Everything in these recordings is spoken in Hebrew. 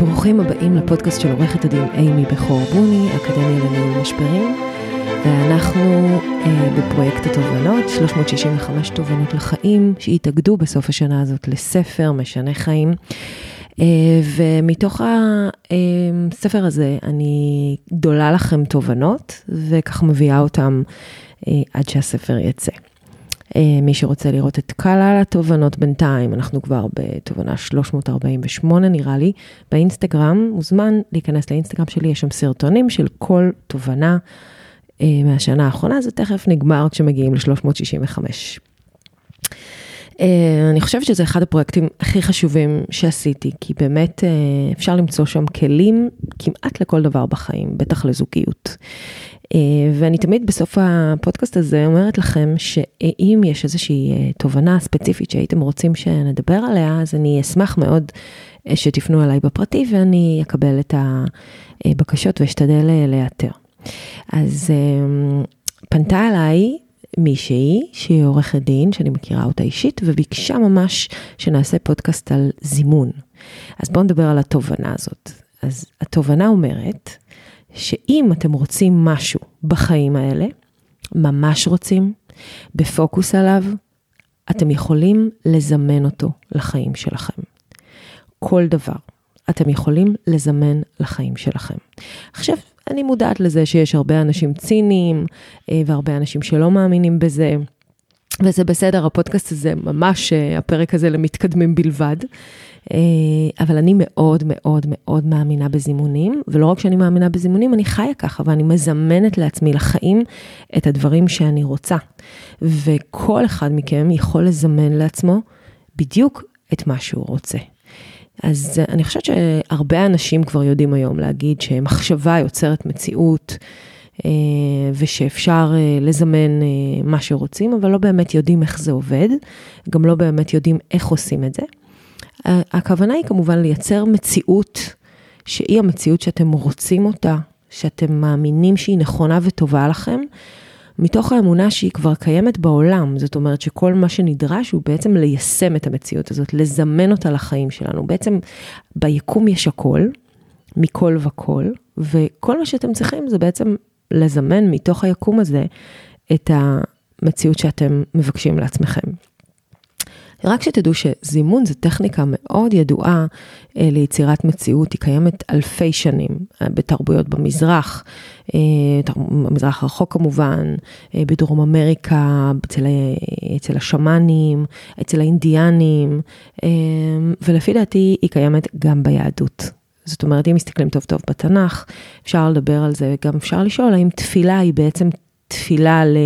ברוכים הבאים לפודקאסט של עורכת הדין אימי בכור בוני, אקדמיה לניהול משברים, ואנחנו אה, בפרויקט התובנות, 365 תובנות לחיים, שהתאגדו בסוף השנה הזאת לספר משנה חיים. אה, ומתוך הספר הזה אני דולה לכם תובנות, וכך מביאה אותם אה, עד שהספר יצא. אה, מי שרוצה לראות את כלל התובנות בינתיים, אנחנו כבר בתובנה 348 נראה לי, באינסטגרם, מוזמן להיכנס לאינסטגרם שלי, יש שם סרטונים של כל תובנה אה, מהשנה האחרונה, זה תכף נגמר כשמגיעים ל-365. אה, אני חושבת שזה אחד הפרויקטים הכי חשובים שעשיתי, כי באמת אפשר למצוא שם כלים כמעט לכל דבר בחיים, בטח לזוגיות. אה, ואני תמיד בסוף הפודקאסט הזה אומרת לכם שאם יש איזושהי אה, תובנה ספציפית שהייתם רוצים שנדבר עליה, אז אני אשמח מאוד אה, שתפנו אליי בפרטי ואני אקבל את הבקשות ואשתדל לאתר. אז פנתה אליי מישהי שהיא עורכת דין, שאני מכירה אותה אישית, וביקשה ממש שנעשה פודקאסט על זימון. אז בואו נדבר על התובנה הזאת. אז התובנה אומרת, שאם אתם רוצים משהו בחיים האלה, ממש רוצים, בפוקוס עליו, אתם יכולים לזמן אותו לחיים שלכם. כל דבר אתם יכולים לזמן לחיים שלכם. עכשיו, אני מודעת לזה שיש הרבה אנשים ציניים אה, והרבה אנשים שלא מאמינים בזה. וזה בסדר, הפודקאסט הזה ממש, אה, הפרק הזה למתקדמים בלבד. אה, אבל אני מאוד מאוד מאוד מאמינה בזימונים, ולא רק שאני מאמינה בזימונים, אני חיה ככה, ואני מזמנת לעצמי לחיים את הדברים שאני רוצה. וכל אחד מכם יכול לזמן לעצמו בדיוק את מה שהוא רוצה. אז אני חושבת שהרבה אנשים כבר יודעים היום להגיד שמחשבה יוצרת מציאות. אה, ושאפשר אה, לזמן מה שרוצים, אבל לא באמת יודעים איך זה עובד, גם לא באמת יודעים איך עושים את זה. הכוונה היא כמובן לייצר מציאות שהיא המציאות שאתם רוצים אותה, שאתם מאמינים שהיא נכונה וטובה לכם, מתוך האמונה שהיא כבר קיימת בעולם. זאת אומרת שכל מה שנדרש הוא בעצם ליישם את המציאות הזאת, לזמן אותה לחיים שלנו. בעצם ביקום יש הכל, מכל וכל, וכל מה שאתם צריכים זה בעצם לזמן מתוך היקום הזה את המציאות שאתם מבקשים לעצמכם. רק שתדעו שזימון זו טכניקה מאוד ידועה אה, ליצירת מציאות, היא קיימת אלפי שנים אה, בתרבויות במזרח, אה, במזרח הרחוק כמובן, אה, בדרום אמריקה, אצל, אצל השמאנים, אצל האינדיאנים, אה, ולפי דעתי היא קיימת גם ביהדות. זאת אומרת, אם מסתכלים טוב טוב בתנ"ך, אפשר לדבר על זה, גם אפשר לשאול האם תפילה היא בעצם תפילה ל,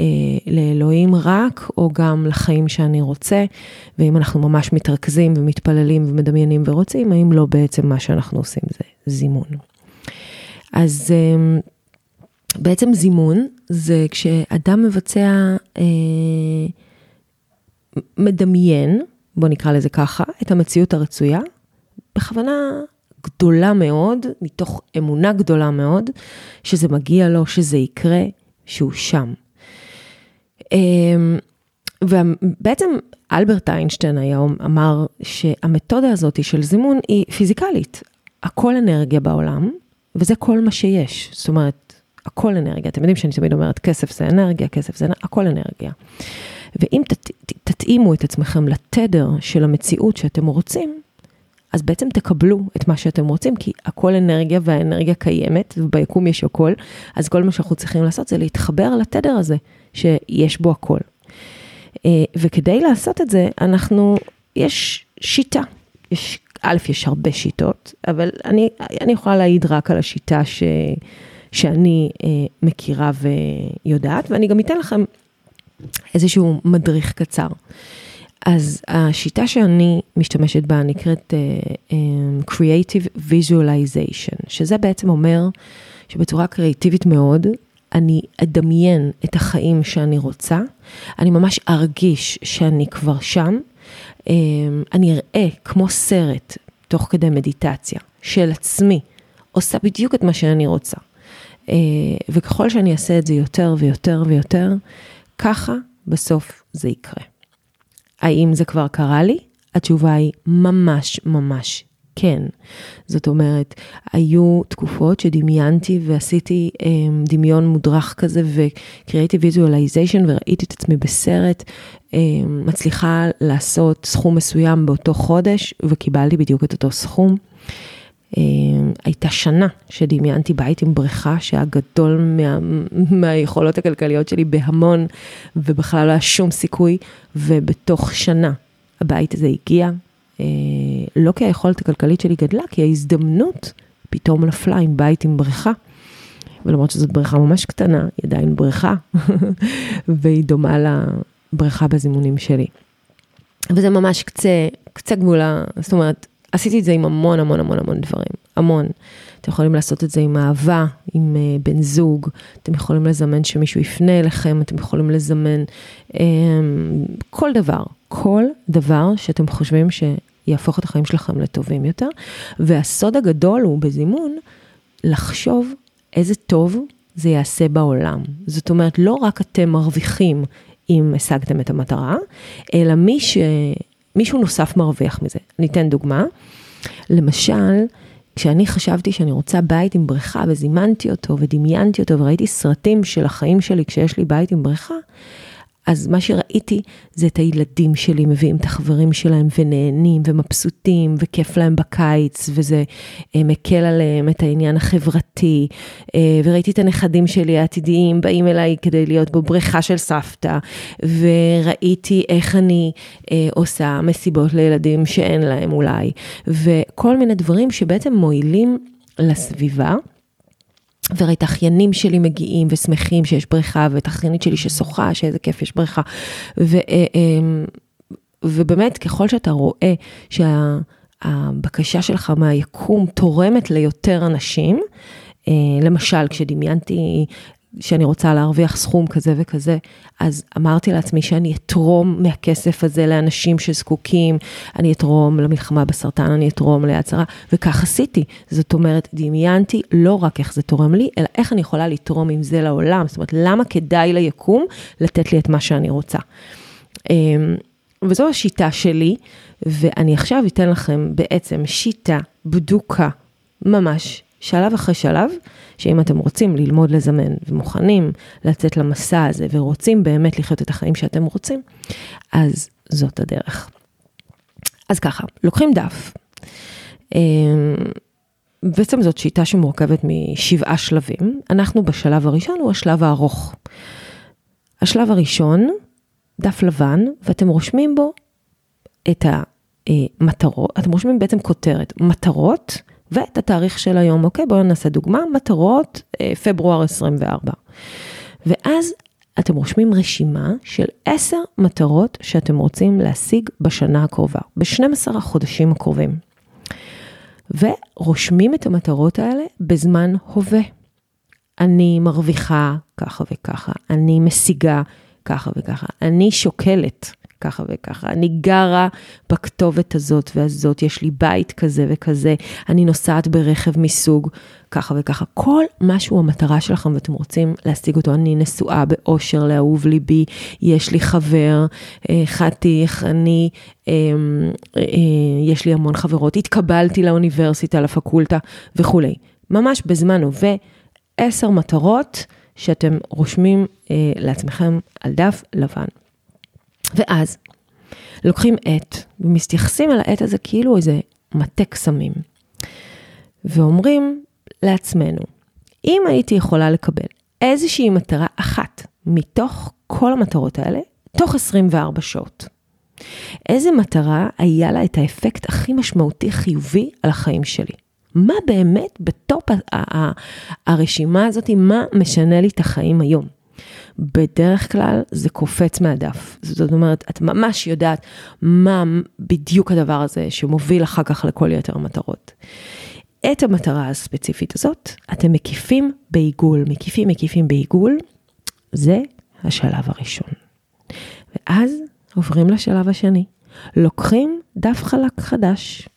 אה, לאלוהים רק, או גם לחיים שאני רוצה, ואם אנחנו ממש מתרכזים ומתפללים ומדמיינים ורוצים, האם לא בעצם מה שאנחנו עושים זה זימון. אז אה, בעצם זימון זה כשאדם מבצע, אה, מדמיין, בוא נקרא לזה ככה, את המציאות הרצויה, בכוונה גדולה מאוד, מתוך אמונה גדולה מאוד, שזה מגיע לו, שזה יקרה, שהוא שם. אמ, ובעצם אלברט איינשטיין היום אמר שהמתודה הזאת של זימון היא פיזיקלית. הכל אנרגיה בעולם, וזה כל מה שיש. זאת אומרת, הכל אנרגיה. אתם יודעים שאני תמיד אומרת, כסף זה אנרגיה, כסף זה הכל אנרגיה. ואם ת, ת, תתאימו את עצמכם לתדר של המציאות שאתם רוצים, אז בעצם תקבלו את מה שאתם רוצים, כי הכל אנרגיה והאנרגיה קיימת, וביקום יש הכל, אז כל מה שאנחנו צריכים לעשות זה להתחבר לתדר הזה, שיש בו הכל. אה, וכדי לעשות את זה, אנחנו, יש שיטה. יש, א', יש הרבה שיטות, אבל אני, אני יכולה להעיד רק על השיטה ש, שאני אה, מכירה ויודעת, ואני גם אתן לכם איזשהו מדריך קצר. אז השיטה שאני משתמשת בה נקראת uh, um, Creative Visualization, שזה בעצם אומר שבצורה קריאטיבית מאוד, אני אדמיין את החיים שאני רוצה, אני ממש ארגיש שאני כבר שם, um, אני אראה כמו סרט, תוך כדי מדיטציה, של עצמי, עושה בדיוק את מה שאני רוצה. Uh, וככל שאני אעשה את זה יותר ויותר ויותר, ככה בסוף זה יקרה. האם זה כבר קרה לי? התשובה היא ממש ממש כן. זאת אומרת, היו תקופות שדמיינתי ועשיתי um, דמיון מודרך כזה ו-Creative Visualization וראיתי את עצמי בסרט, um, מצליחה לעשות סכום מסוים באותו חודש וקיבלתי בדיוק את אותו סכום. Uh, הייתה שנה שדמיינתי בית עם בריכה שהיה גדול מה, מהיכולות הכלכליות שלי בהמון ובכלל לא היה שום סיכוי ובתוך שנה הבית הזה הגיע, אה, לא כי היכולת הכלכלית שלי גדלה, כי ההזדמנות פתאום נפלה עם בית עם בריכה. ולמרות שזאת בריכה ממש קטנה, היא עדיין בריכה, והיא דומה לבריכה בזימונים שלי. וזה ממש קצה, קצה גבולה, זאת אומרת, עשיתי את זה עם המון המון המון המון דברים, המון. אתם יכולים לעשות את זה עם אהבה, עם uh, בן זוג, אתם יכולים לזמן שמישהו יפנה אליכם, אתם יכולים לזמן um, כל דבר, כל דבר שאתם חושבים שיהפוך את החיים שלכם לטובים יותר. והסוד הגדול הוא בזימון, לחשוב איזה טוב זה יעשה בעולם. זאת אומרת, לא רק אתם מרוויחים אם השגתם את המטרה, אלא מי ש... מישהו נוסף מרוויח מזה. אני אתן דוגמה. למשל, כשאני חשבתי שאני רוצה בית עם בריכה וזימנתי אותו ודמיינתי אותו וראיתי סרטים של החיים שלי כשיש לי בית עם בריכה, אז מה שראיתי זה את הילדים שלי מביאים את החברים שלהם ונהנים ומבסוטים וכיף להם בקיץ וזה אה, מקל עליהם את העניין החברתי. אה, וראיתי את הנכדים שלי העתידיים באים אליי כדי להיות בבריכה של סבתא, וראיתי איך אני אה, עושה מסיבות לילדים שאין להם אולי, וכל מיני דברים שבעצם מועילים לסביבה. וראית אחיינים שלי מגיעים ושמחים שיש בריכה, ואת האחיינית שלי ששוחה, שאיזה כיף יש בריכה. ו, אה, אמ, ובאמת, ככל שאתה רואה שהבקשה שלך מהיקום תורמת ליותר אנשים, אה, למשל, כשדמיינתי שאני רוצה להרוויח סכום כזה וכזה, אז אמרתי לעצמי שאני אתרום מהכסף הזה לאנשים שזקוקים, אני אתרום למלחמה בסרטן, אני אתרום ליד שרה, וכך עשיתי. זאת אומרת, דמיינתי לא רק איך זה תורם לי, אלא איך אני יכולה לתרום עם זה לעולם. זאת אומרת, למה כדאי ליקום לתת לי את מה שאני רוצה. אמ, וזו השיטה שלי, ואני עכשיו אתן לכם בעצם שיטה בדוקה, ממש, שלב אחרי שלב, שאם אתם רוצים ללמוד לזמן ומוכנים לצאת למסע הזה ורוצים באמת לחיות את החיים שאתם רוצים, אז זאת הדרך. אז ככה, לוקחים דף. אמ, בעצם זאת שיטה שמורכבת משבעה שלבים. אנחנו בשלב הראשון הוא השלב הארוך. השלב הראשון, דף לבן, ואתם רושמים בו את המטרות, אתם רושמים בעצם כותרת, מטרות ואת התאריך של היום, אוקיי? בואו נעשה דוגמה, מטרות, אה, פברואר 24. ואז אתם רושמים רשימה של עשר מטרות שאתם רוצים להשיג בשנה הקרובה, ב-12 החודשים הקרובים. ורושמים את המטרות האלה בזמן הווה. אני מרוויחה ככה וככה, אני משיגה ככה וככה, אני שוקלת ככה וככה, אני גרה בכתובת הזאת והזאת, יש לי בית כזה וכזה, אני נוסעת ברכב מסוג ככה וככה. כל מה שהוא המטרה שלכם ואתם רוצים להשיג אותו, אני נשואה באושר לאהוב ליבי, יש לי חבר, אה, חתיך, אני, אה, אה, יש לי המון חברות, התקבלתי לאוניברסיטה, לפקולטה וכולי. ממש בזמן הווה, עשר מטרות שאתם רושמים לעצמכם על דף לבן. ואז לוקחים עט ומתייחסים אל העט הזה כאילו איזה מטה קסמים. ואומרים לעצמנו, אם הייתי יכולה לקבל איזושהי מטרה אחת מתוך כל המטרות האלה, תוך 24 שעות, איזה מטרה היה לה את האפקט הכי משמעותי חיובי על החיים שלי? מה באמת בטופ הרשימה הזאת, מה משנה לי את החיים היום? בדרך כלל זה קופץ מהדף. זאת אומרת, את ממש יודעת מה בדיוק הדבר הזה שמוביל אחר כך לכל יתר המטרות. את המטרה הספציפית הזאת, אתם מקיפים בעיגול, מקיפים, מקיפים בעיגול, זה השלב הראשון. ואז עוברים לשלב השני. לוקחים דף חלק חדש,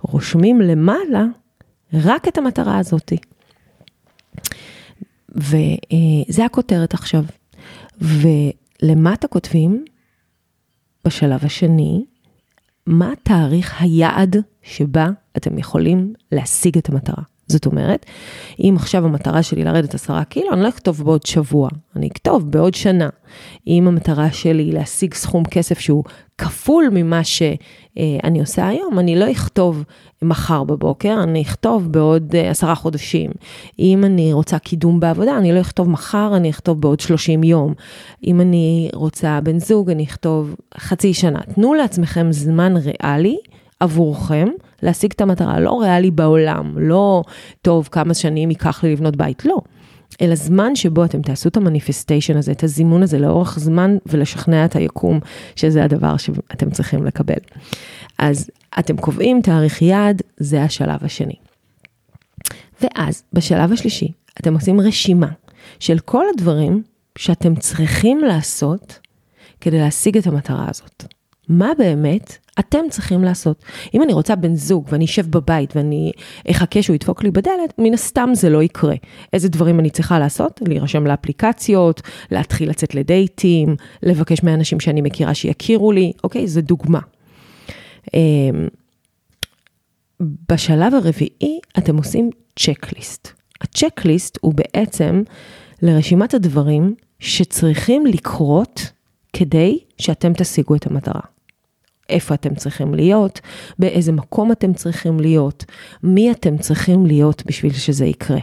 רושמים למעלה רק את המטרה הזאתי. וזה הכותרת עכשיו. ולמטה כותבים, בשלב השני, מה תאריך היעד שבה אתם יכולים להשיג את המטרה. זאת אומרת, אם עכשיו המטרה שלי לרדת עשרה קילו, אני לא אכתוב בעוד שבוע, אני אכתוב בעוד שנה. אם המטרה שלי להשיג סכום כסף שהוא כפול ממה שאני עושה היום, אני לא אכתוב מחר בבוקר, אני אכתוב בעוד אה, עשרה חודשים. אם אני רוצה קידום בעבודה, אני לא אכתוב מחר, אני אכתוב בעוד 30 יום. אם אני רוצה בן זוג, אני אכתוב חצי שנה. תנו לעצמכם זמן ריאלי עבורכם. להשיג את המטרה, לא ריאלי בעולם, לא טוב כמה שנים ייקח לי לבנות בית, לא. אלא זמן שבו אתם תעשו את המניפסטיישן הזה, את הזימון הזה לאורך זמן ולשכנע את היקום שזה הדבר שאתם צריכים לקבל. אז אתם קובעים תאריך יעד, זה השלב השני. ואז בשלב השלישי, אתם עושים רשימה של כל הדברים שאתם צריכים לעשות כדי להשיג את המטרה הזאת. מה באמת אתם צריכים לעשות. אם אני רוצה בן זוג ואני אשב בבית ואני אחכה שהוא ידפוק לי בדלת, מן הסתם זה לא יקרה. איזה דברים אני צריכה לעשות? להירשם לאפליקציות, להתחיל לצאת לדייטים, לבקש מאנשים שאני מכירה שיכירו לי, אוקיי? זה דוגמה. אמ, בשלב הרביעי אתם עושים צ'קליסט. הצ'קליסט הוא בעצם לרשימת הדברים שצריכים לקרות כדי שאתם תשיגו את המטרה. איפה אתם צריכים להיות, באיזה מקום אתם צריכים להיות, מי אתם צריכים להיות בשביל שזה יקרה.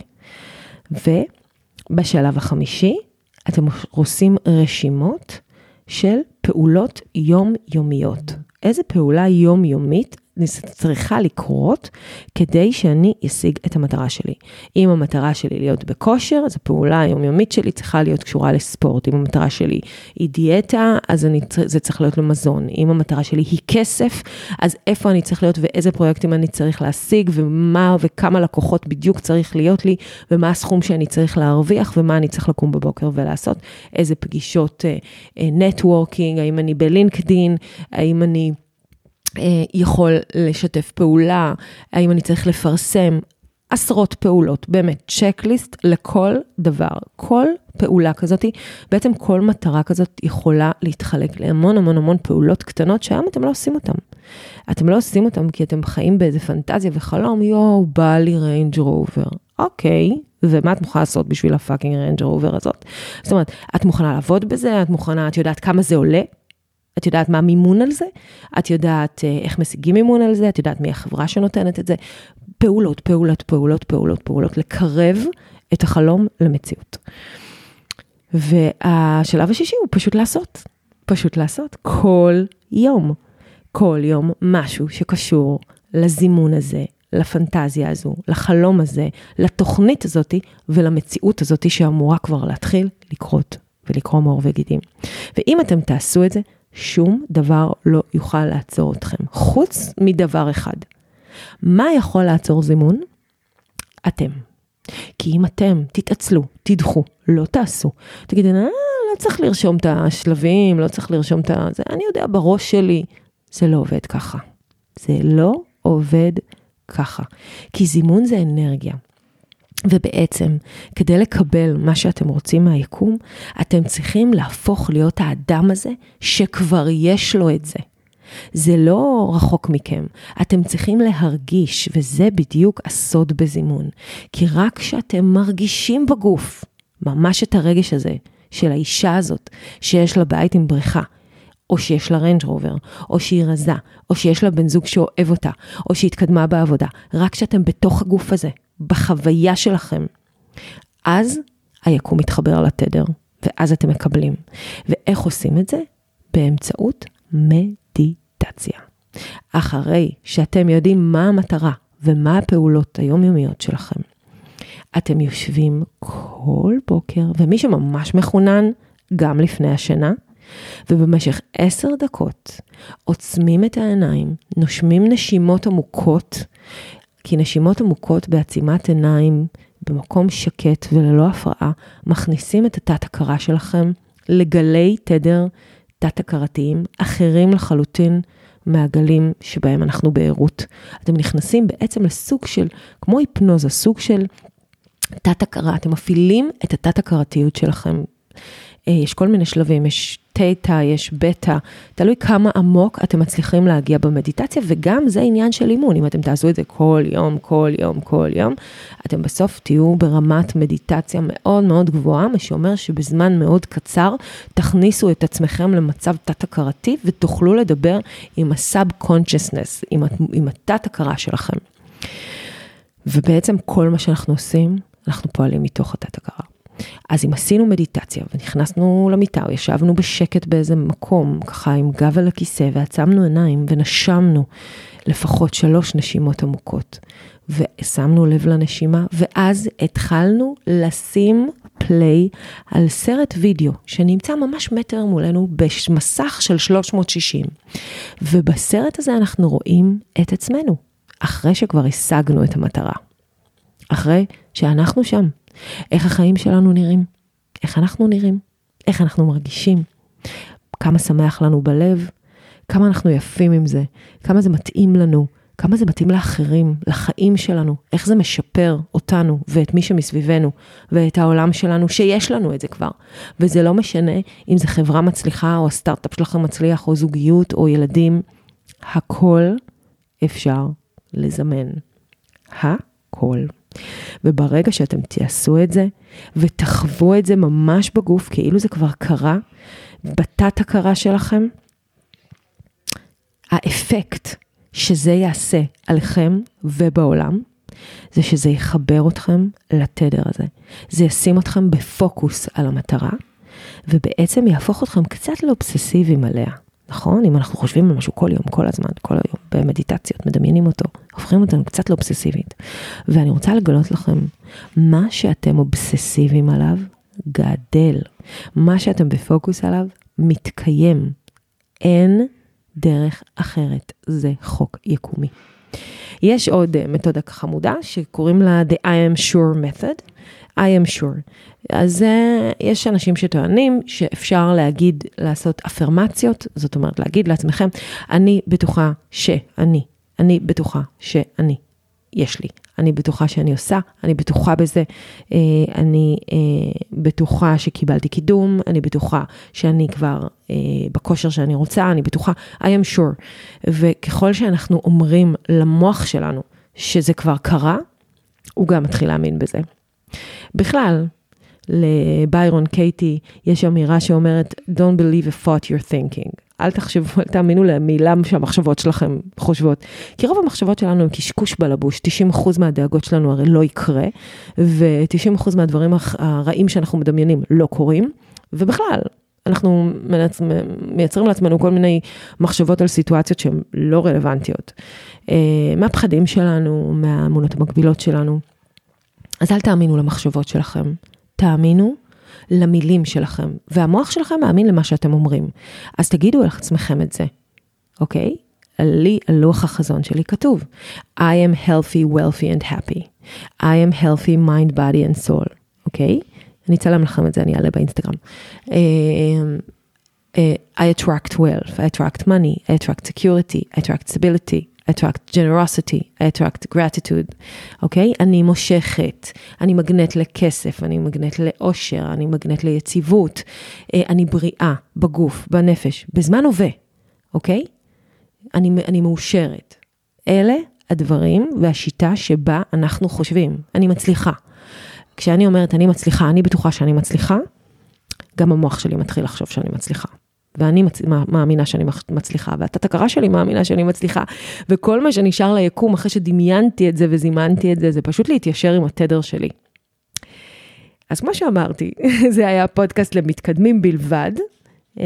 ובשלב החמישי, אתם עושים רשימות של פעולות יומיומיות. איזה פעולה יומיומית צריכה לקרות כדי שאני אשיג את המטרה שלי. אם המטרה שלי להיות בכושר, אז הפעולה היומיומית שלי צריכה להיות קשורה לספורט. אם המטרה שלי היא דיאטה, אז אני, זה צריך להיות למזון. אם המטרה שלי היא כסף, אז איפה אני צריך להיות ואיזה פרויקטים אני צריך להשיג, ומה וכמה לקוחות בדיוק צריך להיות לי, ומה הסכום שאני צריך להרוויח, ומה אני צריך לקום בבוקר ולעשות, איזה פגישות networking, אה, אה, האם אני ב LinkedIn, האם אני... אה, יכול לשתף פעולה, האם אני צריך לפרסם, עשרות פעולות, באמת, checklist לכל דבר. כל פעולה כזאת, בעצם כל מטרה כזאת יכולה להתחלק להמון המון המון פעולות קטנות שהיום אתם לא עושים אותן. אתם לא עושים אותן כי אתם חיים באיזה פנטזיה וחלום, יואו, בא לי Range Rover. אוקיי, ומה את מוכנה לעשות בשביל ה fucking Range Rover הזאת? זאת אומרת, את מוכנה לעבוד בזה, את מוכנה, את יודעת כמה זה עולה? את יודעת מה המימון על זה? את יודעת אה, איך משיגים מימון על זה? את יודעת מי החברה שנותנת את זה? פעולות, פעולות, פעולות, פעולות, פעולות, לקרב את החלום למציאות. והשלב השישי הוא פשוט לעשות. פשוט לעשות כל יום. כל יום משהו שקשור לזימון הזה, לפנטזיה הזו, לחלום הזה, לתוכנית הזאתי ולמציאות הזאתי שאמורה כבר להתחיל לקרות ולקרום עור וגידים. ואם אתם תעשו את זה, שום דבר לא יוכל לעצור אתכם, חוץ מדבר אחד. מה יכול לעצור זימון? אתם. כי אם אתם תתעצלו, תדחו, לא תעשו, תגידו, אה, לא צריך לרשום את השלבים, לא צריך לרשום את זה, אני יודע בראש שלי, זה לא עובד ככה. זה לא עובד ככה. כי זימון זה אנרגיה. ובעצם, כדי לקבל מה שאתם רוצים מהיקום, אתם צריכים להפוך להיות האדם הזה שכבר יש לו את זה. זה לא רחוק מכם, אתם צריכים להרגיש, וזה בדיוק הסוד בזימון. כי רק כשאתם מרגישים בגוף ממש את הרגש הזה של האישה הזאת, שיש לה בית עם בריכה, או שיש לה רנג' רובר, או שהיא רזה, או שיש לה בן זוג שאוהב אותה, או שהיא התקדמה בעבודה, רק כשאתם בתוך הגוף הזה, בחוויה שלכם, אז היקום מתחבר לתדר, ואז אתם מקבלים. ואיך עושים את זה? באמצעות מדיטציה. אחרי שאתם יודעים מה המטרה ומה הפעולות היומיומיות שלכם, אתם יושבים כל בוקר, ומי שממש מחונן, גם לפני השינה, ובמשך עשר דקות עוצמים את העיניים, נושמים נשימות עמוקות, כי נשימות עמוקות בעצימת עיניים, במקום שקט וללא הפרעה, מכניסים את התת-הכרה שלכם לגלי תדר תת-הכרתיים אחרים לחלוטין מהגלים שבהם אנחנו בערות. אתם נכנסים בעצם לסוג של, כמו היפנוזה, סוג של תת-הכרה, אתם מפעילים את התת-הכרתיות שלכם. אה, יש כל מיני שלבים, יש תטא, יש בטא, תלוי כמה עמוק אתם מצליחים להגיע במדיטציה, וגם זה עניין של אימון, אם אתם תעשו את זה כל יום, כל יום, כל יום, אתם בסוף תהיו ברמת מדיטציה מאוד מאוד גבוהה, מה שאומר שבזמן מאוד קצר תכניסו את עצמכם למצב תת-הכרתי ותוכלו לדבר עם ה-subconsciousness, עם, עם התת-הכרה שלכם. ובעצם כל מה שאנחנו עושים, אנחנו פועלים מתוך התת-הכרה. אז אם עשינו מדיטציה ונכנסנו למיטה, או ישבנו בשקט באיזה מקום, ככה עם גב על הכיסא, ועצמנו עיניים ונשמנו לפחות שלוש נשימות עמוקות, ושמנו לב לנשימה, ואז התחלנו לשים פליי על סרט וידאו שנמצא ממש מטר מולנו במסך של 360. ובסרט הזה אנחנו רואים את עצמנו, אחרי שכבר השגנו את המטרה. אחרי שאנחנו שם, איך החיים שלנו נראים, איך אנחנו נראים, איך אנחנו מרגישים, כמה שמח לנו בלב, כמה אנחנו יפים עם זה, כמה זה מתאים לנו, כמה זה מתאים לאחרים, לחיים שלנו, איך זה משפר אותנו ואת מי שמסביבנו ואת העולם שלנו, שיש לנו את זה כבר. וזה לא משנה אם זה חברה מצליחה או הסטארט-אפ שלכם מצליח או זוגיות או ילדים, הכל אפשר לזמן. הכל. וברגע שאתם תעשו את זה ותחוו את זה ממש בגוף, כאילו זה כבר קרה, בתת הכרה שלכם, האפקט שזה יעשה עליכם ובעולם, זה שזה יחבר אתכם לתדר הזה. זה ישים אתכם בפוקוס על המטרה, ובעצם יהפוך אתכם קצת לאובססיביים עליה. נכון? אם אנחנו חושבים על משהו כל יום, כל הזמן, כל היום, במדיטציות, מדמיינים אותו, הופכים אותנו קצת לאובססיבית. ואני רוצה לגלות לכם, מה שאתם אובססיביים עליו, גדל. מה שאתם בפוקוס עליו, מתקיים. אין דרך אחרת, זה חוק יקומי. יש עוד אה, מתודה חמודה שקוראים לה The I am sure method. I am sure. אז יש אנשים שטוענים שאפשר להגיד, לעשות אפרמציות, זאת אומרת להגיד לעצמכם, אני בטוחה שאני, אני בטוחה שאני, יש לי, אני בטוחה שאני עושה, אני בטוחה בזה, uh, אני uh, בטוחה שקיבלתי קידום, אני בטוחה שאני כבר uh, בכושר שאני רוצה, אני בטוחה, I am sure. וככל שאנחנו אומרים למוח שלנו שזה כבר קרה, הוא גם מתחיל להאמין בזה. בכלל, לביירון קייטי יש אמירה שאומרת, Don't believe a thought you're thinking. אל תחשבו, אל תאמינו למילה שהמחשבות שלכם חושבות. כי רוב המחשבות שלנו הם קשקוש בלבוש, 90% מהדאגות שלנו הרי לא יקרה, ו-90% מהדברים הרעים שאנחנו מדמיינים לא קורים, ובכלל, אנחנו מייצרים לעצמנו כל מיני מחשבות על סיטואציות שהן לא רלוונטיות. אה, מהפחדים שלנו, מהאמונות המקבילות שלנו. אז אל תאמינו למחשבות שלכם, תאמינו למילים שלכם, והמוח שלכם מאמין למה שאתם אומרים. אז תגידו על עצמכם את זה, אוקיי? לי, על לוח החזון שלי כתוב, I am healthy, wealthy and happy. I am healthy, mind, body and soul, אוקיי? אני אצלם לכם את זה, אני אעלה באינסטגרם. Uh, uh, I attract wealth, I attract money, I attract security, I attract stability, attract generosity, attract gratitude, אוקיי? Okay? אני מושכת, אני מגנט לכסף, אני מגנט לאושר, אני מגנט ליציבות, אה, אני בריאה בגוף, בנפש, בזמן הווה, אוקיי? Okay? אני, אני מאושרת. אלה הדברים והשיטה שבה אנחנו חושבים, אני מצליחה. כשאני אומרת אני מצליחה, אני בטוחה שאני מצליחה, גם המוח שלי מתחיל לחשוב שאני מצליחה. ואני מצ... מאמינה שאני מצליחה, והתת הכרה שלי מאמינה שאני מצליחה, וכל מה שנשאר ליקום אחרי שדמיינתי את זה וזימנתי את זה, זה פשוט להתיישר עם התדר שלי. אז כמו שאמרתי, זה היה פודקאסט למתקדמים בלבד. אה,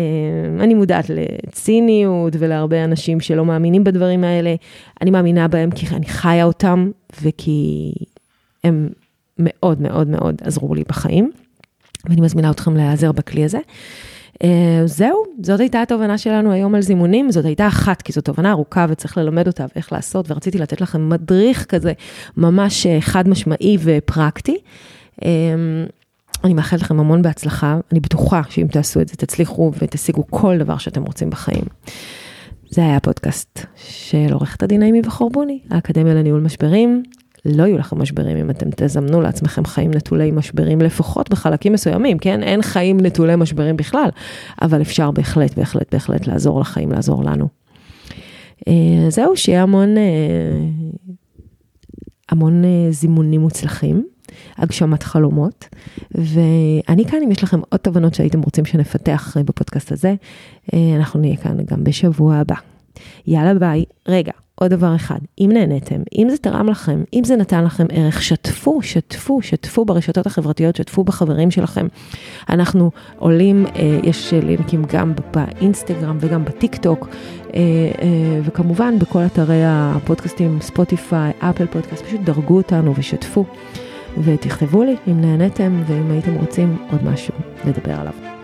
אני מודעת לציניות ולהרבה אנשים שלא מאמינים בדברים האלה. אני מאמינה בהם כי אני חיה אותם וכי הם מאוד מאוד מאוד עזרו לי בחיים. ואני מזמינה אתכם להיעזר בכלי הזה. Uh, זהו, זאת הייתה התובנה שלנו היום על זימונים, זאת הייתה אחת, כי זו תובנה ארוכה וצריך ללמד אותה ואיך לעשות, ורציתי לתת לכם מדריך כזה ממש אה, חד משמעי ופרקטי. Uh, אני מאחלת לכם המון בהצלחה, אני בטוחה שאם תעשו את זה תצליחו ותשיגו כל דבר שאתם רוצים בחיים. זה היה הפודקאסט של עורכת הדין אימי וחורבוני, האקדמיה לניהול משברים. לא יהיו לכם משברים אם אתם תזמנו לעצמכם חיים נטולי משברים, לפחות בחלקים מסוימים, כן? אין חיים נטולי משברים בכלל, אבל אפשר בהחלט, בהחלט, בהחלט לעזור לחיים, לעזור לנו. אה, זהו, שיהיה המון, אה, המון אה, זימונים מוצלחים. הגשמת חלומות. ואני כאן, אם יש לכם עוד תובנות שהייתם רוצים שנפתח בפודקאסט הזה, אנחנו נהיה כאן גם בשבוע הבא. יאללה ביי. רגע, עוד דבר אחד, אם נהניתם, אם זה תרם לכם, אם זה נתן לכם ערך, שתפו, שתפו, שתפו ברשתות החברתיות, שתפו בחברים שלכם. אנחנו עולים, אה, יש לינקים גם באינסטגרם וגם בטיק טוק, אה, אה, וכמובן בכל אתרי הפודקאסטים, ספוטיפיי, אפל פודקאסט, פשוט דרגו אותנו ושתפו. ותכתבו לי אם נהניתם ואם הייתם רוצים עוד משהו לדבר עליו.